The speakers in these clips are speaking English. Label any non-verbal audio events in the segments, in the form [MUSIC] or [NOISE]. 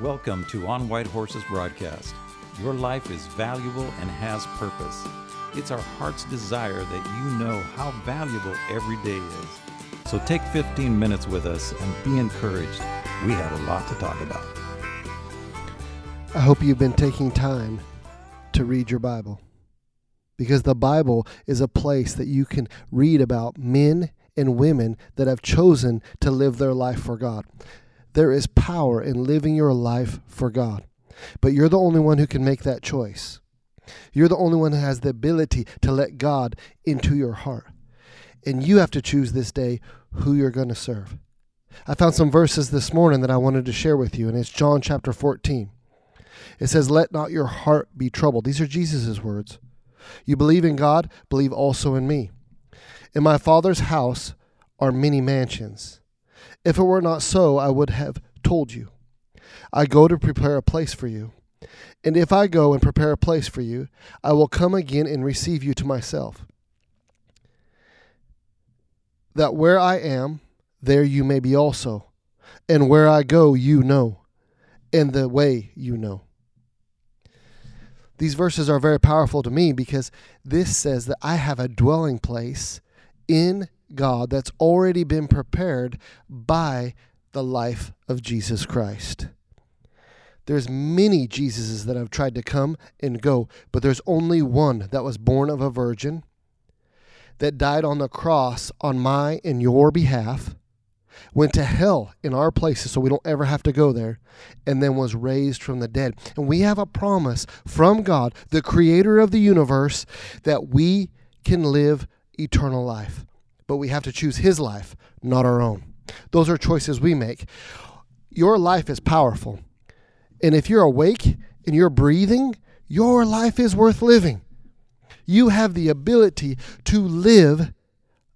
Welcome to On White Horses broadcast. Your life is valuable and has purpose. It's our heart's desire that you know how valuable every day is. So take 15 minutes with us and be encouraged. We have a lot to talk about. I hope you've been taking time to read your Bible because the Bible is a place that you can read about men and women that have chosen to live their life for God. There is power in living your life for God, but you're the only one who can make that choice. You're the only one who has the ability to let God into your heart. And you have to choose this day who you're going to serve. I found some verses this morning that I wanted to share with you, and it's John chapter 14. It says, Let not your heart be troubled. These are Jesus' words. You believe in God, believe also in me. In my Father's house are many mansions. If it were not so, I would have told you. I go to prepare a place for you. And if I go and prepare a place for you, I will come again and receive you to myself. That where I am, there you may be also. And where I go, you know, and the way you know. These verses are very powerful to me because this says that I have a dwelling place in God that's already been prepared by the life of Jesus Christ. There's many Jesuses that have tried to come and go, but there's only one that was born of a virgin that died on the cross on my and your behalf, went to hell in our places so we don't ever have to go there, and then was raised from the dead. And we have a promise from God, the creator of the universe, that we can live eternal life but we have to choose His life, not our own. Those are choices we make. Your life is powerful. And if you're awake and you're breathing, your life is worth living. You have the ability to live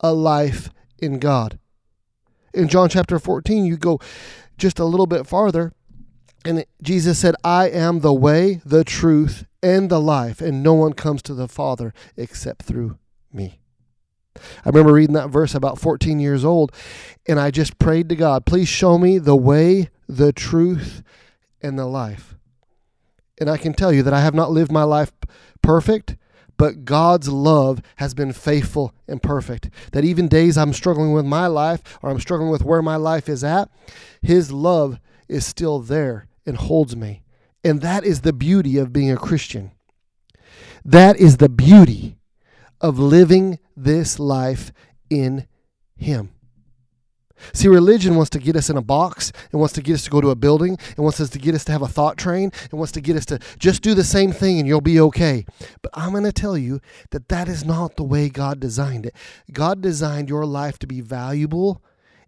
a life in God. In John chapter 14, you go just a little bit farther, and Jesus said, I am the way, the truth, and the life, and no one comes to the Father except through me. I remember reading that verse about 14 years old, and I just prayed to God, please show me the way, the truth, and the life. And I can tell you that I have not lived my life perfect, but God's love has been faithful and perfect. That even days I'm struggling with my life or I'm struggling with where my life is at, His love is still there and holds me. And that is the beauty of being a Christian. That is the beauty of living this life in Him. See, religion wants to get us in a box and wants to get us to go to a building and wants us to get us to have a thought train and wants to get us to just do the same thing and you'll be okay. But I'm going to tell you that that is not the way God designed it. God designed your life to be valuable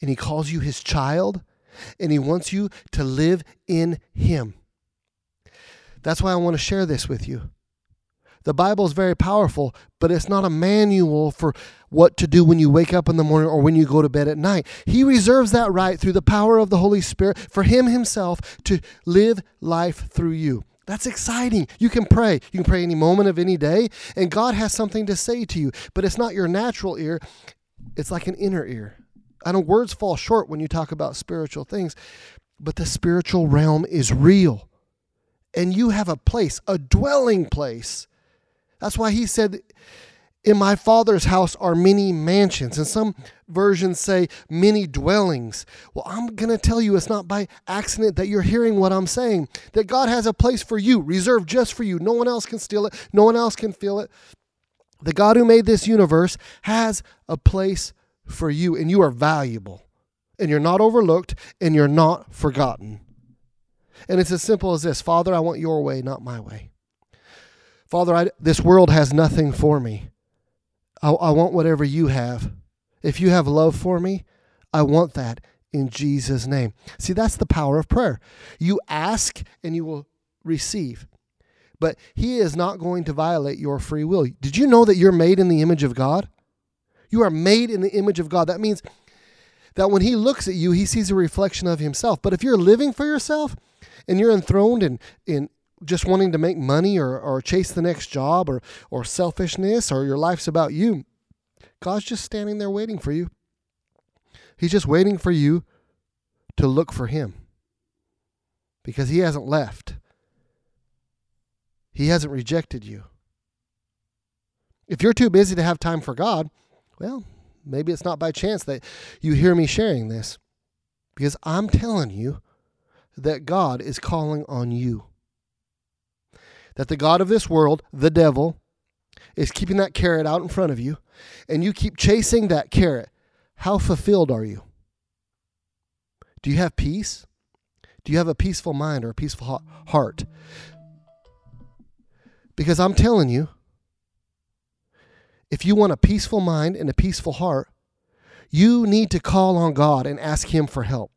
and He calls you His child and He wants you to live in Him. That's why I want to share this with you. The Bible is very powerful, but it's not a manual for what to do when you wake up in the morning or when you go to bed at night. He reserves that right through the power of the Holy Spirit for Him Himself to live life through you. That's exciting. You can pray. You can pray any moment of any day, and God has something to say to you, but it's not your natural ear, it's like an inner ear. I know words fall short when you talk about spiritual things, but the spiritual realm is real. And you have a place, a dwelling place that's why he said, In my father's house are many mansions. And some versions say many dwellings. Well, I'm going to tell you it's not by accident that you're hearing what I'm saying. That God has a place for you, reserved just for you. No one else can steal it, no one else can fill it. The God who made this universe has a place for you, and you are valuable, and you're not overlooked, and you're not forgotten. And it's as simple as this Father, I want your way, not my way. Father, I, this world has nothing for me. I, I want whatever you have. If you have love for me, I want that in Jesus' name. See, that's the power of prayer. You ask and you will receive. But He is not going to violate your free will. Did you know that you're made in the image of God? You are made in the image of God. That means that when He looks at you, He sees a reflection of Himself. But if you're living for yourself and you're enthroned in, in, just wanting to make money or, or chase the next job or, or selfishness or your life's about you. God's just standing there waiting for you. He's just waiting for you to look for Him. because He hasn't left. He hasn't rejected you. If you're too busy to have time for God, well, maybe it's not by chance that you hear me sharing this. Because I'm telling you that God is calling on you. That the God of this world, the devil, is keeping that carrot out in front of you, and you keep chasing that carrot. How fulfilled are you? Do you have peace? Do you have a peaceful mind or a peaceful heart? Because I'm telling you, if you want a peaceful mind and a peaceful heart, you need to call on God and ask Him for help.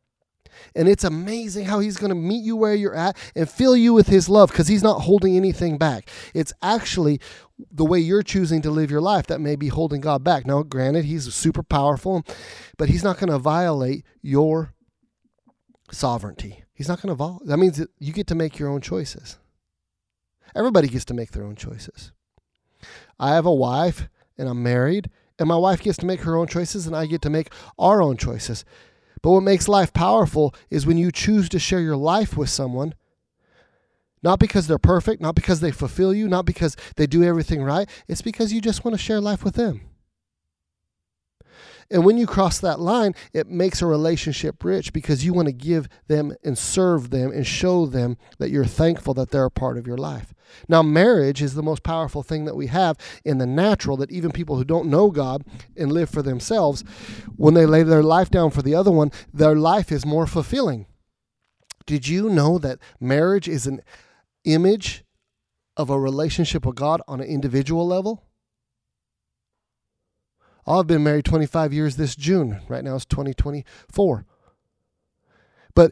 And it's amazing how He's going to meet you where you're at and fill you with His love because He's not holding anything back. It's actually the way you're choosing to live your life that may be holding God back. Now, granted, He's super powerful, but He's not going to violate your sovereignty. He's not going to violate. That means that you get to make your own choices. Everybody gets to make their own choices. I have a wife and I'm married, and my wife gets to make her own choices, and I get to make our own choices. But what makes life powerful is when you choose to share your life with someone, not because they're perfect, not because they fulfill you, not because they do everything right. It's because you just want to share life with them. And when you cross that line, it makes a relationship rich because you want to give them and serve them and show them that you're thankful that they're a part of your life. Now, marriage is the most powerful thing that we have in the natural that even people who don't know God and live for themselves, when they lay their life down for the other one, their life is more fulfilling. Did you know that marriage is an image of a relationship with God on an individual level? I've been married 25 years this June. Right now it's 2024. But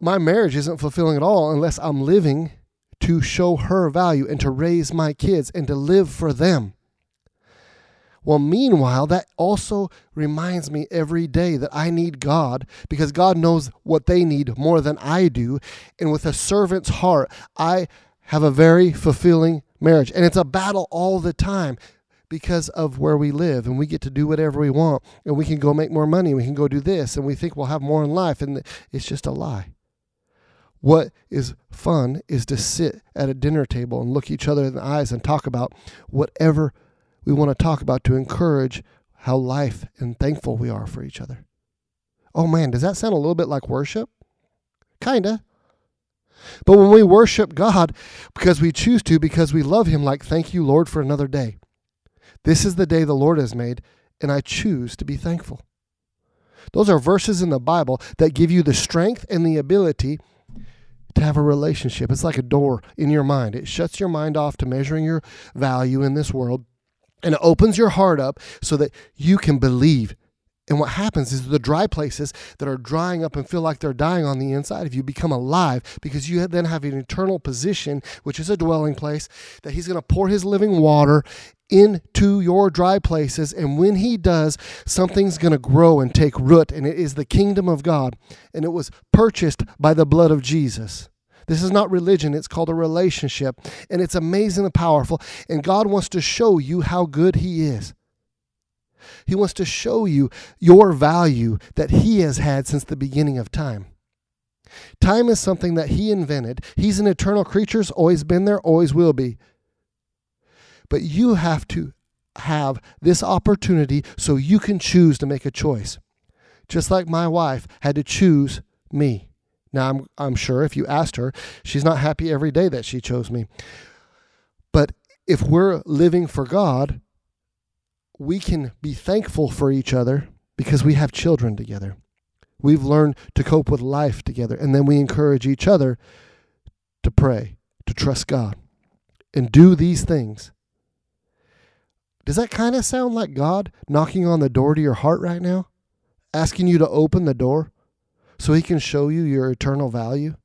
my marriage isn't fulfilling at all unless I'm living to show her value and to raise my kids and to live for them. Well, meanwhile, that also reminds me every day that I need God because God knows what they need more than I do. And with a servant's heart, I have a very fulfilling marriage. And it's a battle all the time because of where we live and we get to do whatever we want and we can go make more money we can go do this and we think we'll have more in life and it's just a lie. What is fun is to sit at a dinner table and look each other in the eyes and talk about whatever we want to talk about to encourage how life and thankful we are for each other. Oh man does that sound a little bit like worship? Kinda. But when we worship God because we choose to, because we love Him, like, thank you, Lord, for another day. This is the day the Lord has made, and I choose to be thankful. Those are verses in the Bible that give you the strength and the ability to have a relationship. It's like a door in your mind. It shuts your mind off to measuring your value in this world and it opens your heart up so that you can believe. And what happens is the dry places that are drying up and feel like they're dying on the inside of you become alive because you then have an eternal position, which is a dwelling place, that He's going to pour His living water into your dry places. And when He does, something's going to grow and take root, and it is the kingdom of God. And it was purchased by the blood of Jesus. This is not religion, it's called a relationship. And it's amazing and powerful. And God wants to show you how good He is. He wants to show you your value that He has had since the beginning of time. Time is something that He invented. He's an eternal creature, always been there, always will be. But you have to have this opportunity so you can choose to make a choice. Just like my wife had to choose me. Now, I'm, I'm sure if you asked her, she's not happy every day that she chose me. But if we're living for God, we can be thankful for each other because we have children together. We've learned to cope with life together. And then we encourage each other to pray, to trust God, and do these things does that kind of sound like God knocking on the door to your heart right now? Asking you to open the door so He can show you your eternal value?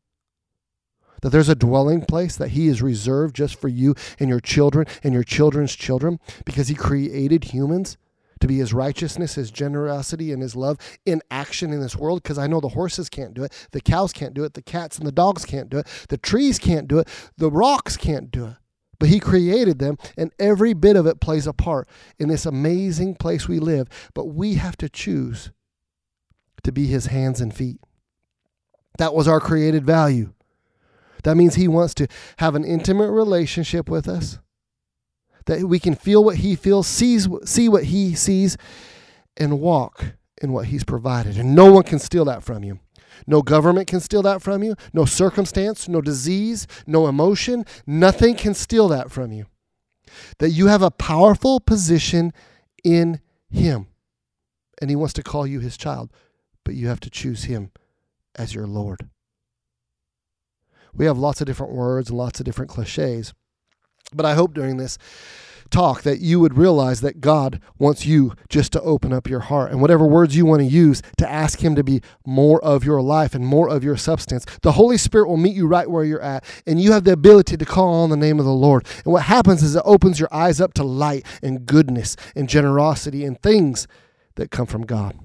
That there's a dwelling place that He has reserved just for you and your children and your children's children because He created humans to be His righteousness, His generosity, and His love in action in this world because I know the horses can't do it, the cows can't do it, the cats and the dogs can't do it, the trees can't do it, the rocks can't do it. But He created them, and every bit of it plays a part in this amazing place we live. But we have to choose to be His hands and feet. That was our created value. That means He wants to have an intimate relationship with us, that we can feel what He feels, sees, see what He sees, and walk in what He's provided. And no one can steal that from you. No government can steal that from you. No circumstance, no disease, no emotion. Nothing can steal that from you. That you have a powerful position in Him. And He wants to call you His child, but you have to choose Him as your Lord. We have lots of different words and lots of different cliches. But I hope during this talk that you would realize that God wants you just to open up your heart and whatever words you want to use to ask Him to be more of your life and more of your substance. The Holy Spirit will meet you right where you're at, and you have the ability to call on the name of the Lord. And what happens is it opens your eyes up to light and goodness and generosity and things that come from God.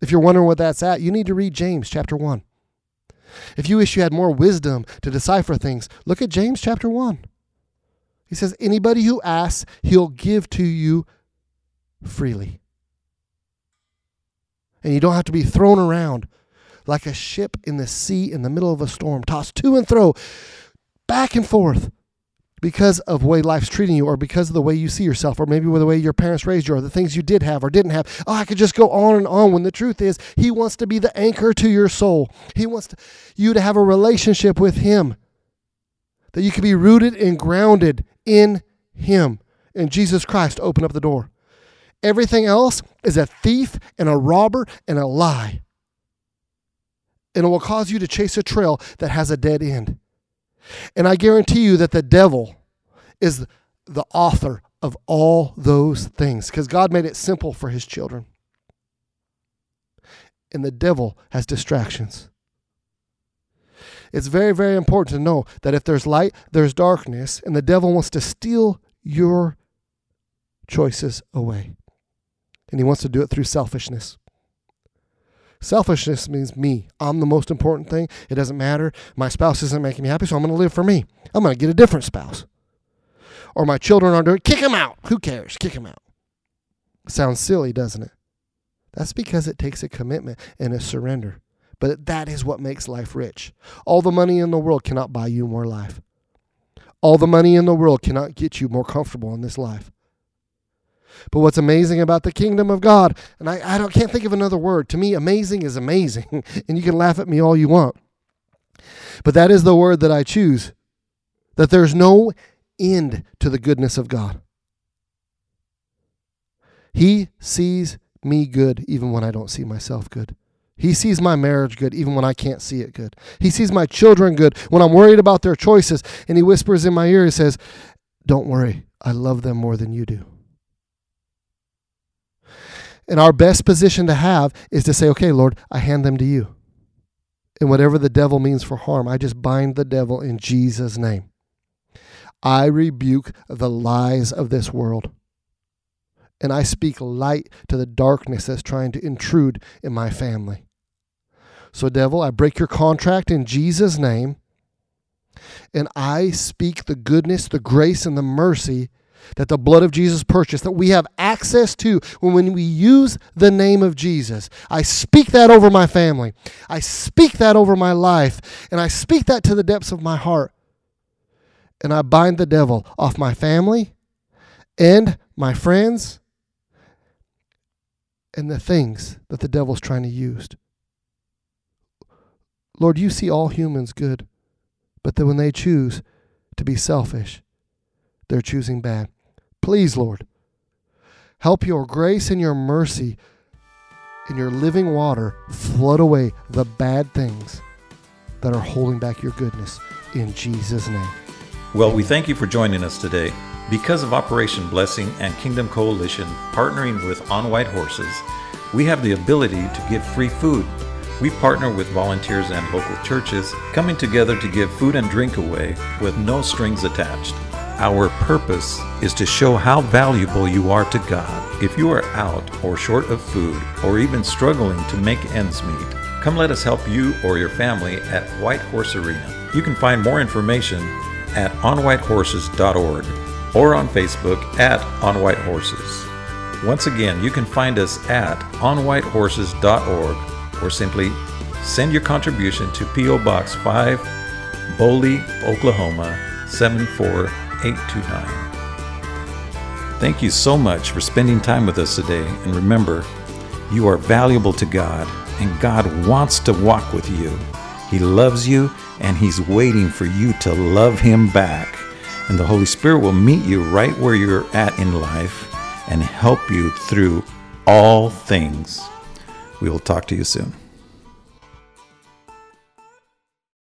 If you're wondering what that's at, you need to read James chapter 1. If you wish you had more wisdom to decipher things, look at James chapter 1. He says, anybody who asks, he'll give to you freely. And you don't have to be thrown around like a ship in the sea in the middle of a storm, tossed to and fro, back and forth because of the way life's treating you or because of the way you see yourself or maybe with the way your parents raised you or the things you did have or didn't have. Oh, I could just go on and on when the truth is he wants to be the anchor to your soul. He wants to, you to have a relationship with him that you can be rooted and grounded in Him. And Jesus Christ opened up the door. Everything else is a thief and a robber and a lie. And it will cause you to chase a trail that has a dead end. And I guarantee you that the devil is the author of all those things because God made it simple for his children. And the devil has distractions. It's very, very important to know that if there's light, there's darkness, and the devil wants to steal your choices away. And he wants to do it through selfishness. Selfishness means me. I'm the most important thing. It doesn't matter. My spouse isn't making me happy, so I'm going to live for me. I'm going to get a different spouse. Or my children aren't doing Kick him out. Who cares? Kick him out. Sounds silly, doesn't it? That's because it takes a commitment and a surrender. But that is what makes life rich. All the money in the world cannot buy you more life. All the money in the world cannot get you more comfortable in this life. But what's amazing about the kingdom of God, and I, I don't, can't think of another word. To me, amazing is amazing, [LAUGHS] and you can laugh at me all you want. But that is the word that I choose that there's no end to the goodness of God. He sees me good even when I don't see myself good. He sees my marriage good even when I can't see it good. He sees my children good when I'm worried about their choices. And he whispers in my ear, he says, Don't worry, I love them more than you do. And our best position to have is to say, Okay, Lord, I hand them to you. And whatever the devil means for harm, I just bind the devil in Jesus' name. I rebuke the lies of this world and I speak light to the darkness that's trying to intrude in my family. So, devil, I break your contract in Jesus' name, and I speak the goodness, the grace, and the mercy that the blood of Jesus purchased, that we have access to when, we use the name of Jesus. I speak that over my family. I speak that over my life, and I speak that to the depths of my heart. And I bind the devil off my family and my friends and the things that the devil's trying to use. Lord, you see all humans good, but that when they choose to be selfish, they're choosing bad. Please, Lord, help your grace and your mercy and your living water flood away the bad things that are holding back your goodness in Jesus' name. Well, we thank you for joining us today. Because of Operation Blessing and Kingdom Coalition partnering with On White Horses, we have the ability to give free food. We partner with volunteers and local churches, coming together to give food and drink away with no strings attached. Our purpose is to show how valuable you are to God. If you are out or short of food or even struggling to make ends meet, come let us help you or your family at White Horse Arena. You can find more information at onwhitehorses.org or on Facebook at On White Horses. Once again, you can find us at onwhitehorses.org or simply Send your contribution to P.O. Box 5, Boley, Oklahoma 74829. Thank you so much for spending time with us today. And remember, you are valuable to God, and God wants to walk with you. He loves you, and He's waiting for you to love Him back. And the Holy Spirit will meet you right where you're at in life and help you through all things. We will talk to you soon.